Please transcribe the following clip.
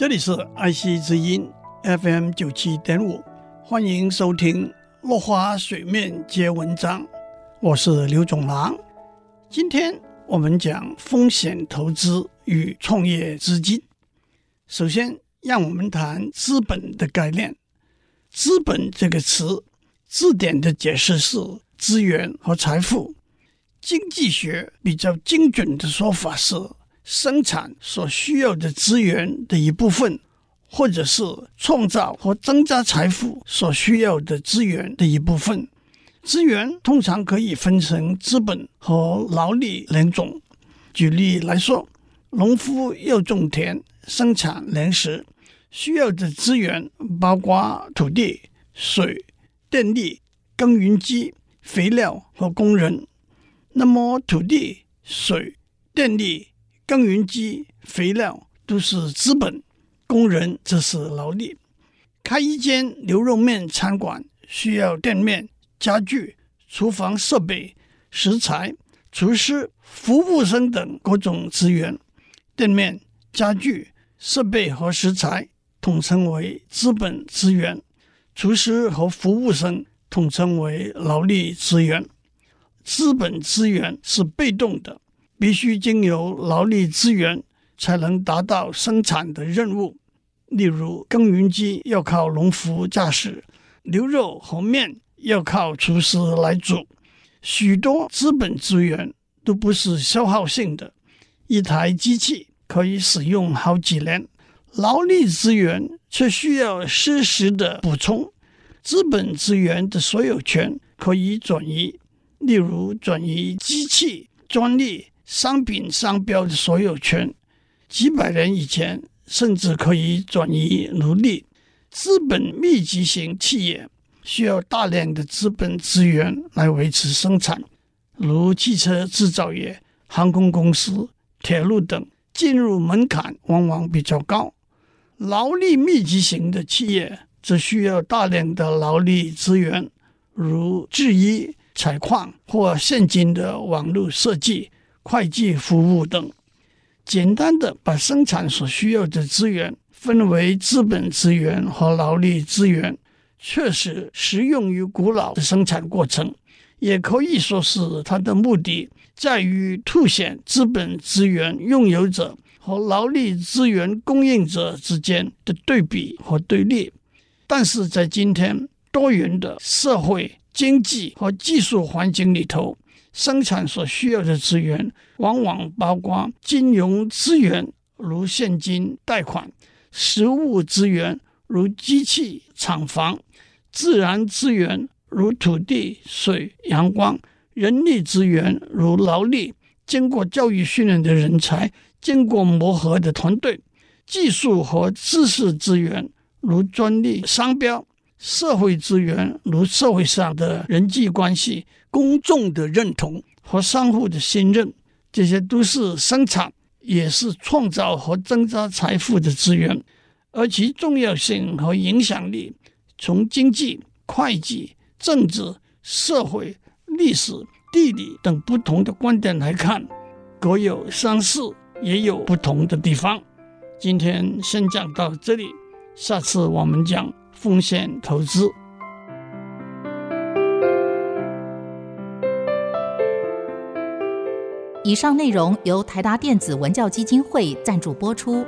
这里是爱惜之音 FM 九七点五，欢迎收听落花水面皆文章，我是刘总郎。今天我们讲风险投资与创业资金。首先，让我们谈资本的概念。资本这个词，字典的解释是资源和财富。经济学比较精准的说法是。生产所需要的资源的一部分，或者是创造和增加财富所需要的资源的一部分。资源通常可以分成资本和劳力两种。举例来说，农夫要种田生产粮食，需要的资源包括土地、水、电力、耕耘机、肥料和工人。那么，土地、水、电力。耕耘机、肥料都是资本，工人则是劳力。开一间牛肉面餐馆需要店面、家具、厨房设备、食材、厨师、服务生等各种资源。店面、家具、设备和食材统称为资本资源，厨师和服务生统称为劳力资源。资本资源是被动的。必须经由劳力资源才能达到生产的任务。例如，耕耘机要靠农夫驾驶，牛肉和面要靠厨师来煮。许多资本资源都不是消耗性的，一台机器可以使用好几年，劳力资源却需要适时的补充。资本资源的所有权可以转移，例如转移机器专利。商品商标的所有权，几百年以前甚至可以转移奴隶。资本密集型企业需要大量的资本资源来维持生产，如汽车制造业、航空公司、铁路等，进入门槛往往比较高。劳力密集型的企业则需要大量的劳力资源，如制衣、采矿或现今的网络设计。会计服务等，简单的把生产所需要的资源分为资本资源和劳力资源，确实适用于古老的生产过程，也可以说是它的目的在于凸显资本资源拥有者和劳力资源供应者之间的对比和对立。但是在今天多元的社会、经济和技术环境里头，生产所需要的资源，往往包括金融资源，如现金、贷款；实物资源，如机器、厂房；自然资源，如土地、水、阳光；人力资源，如劳力，经过教育训练的人才，经过磨合的团队；技术和知识资源，如专利、商标。社会资源，如社会上的人际关系、公众的认同和商户的信任，这些都是生产，也是创造和增加财富的资源。而其重要性和影响力，从经济、会计、政治、社会、历史、地理等不同的观点来看，各有相似，也有不同的地方。今天先讲到这里，下次我们讲。风险投资。以上内容由台达电子文教基金会赞助播出。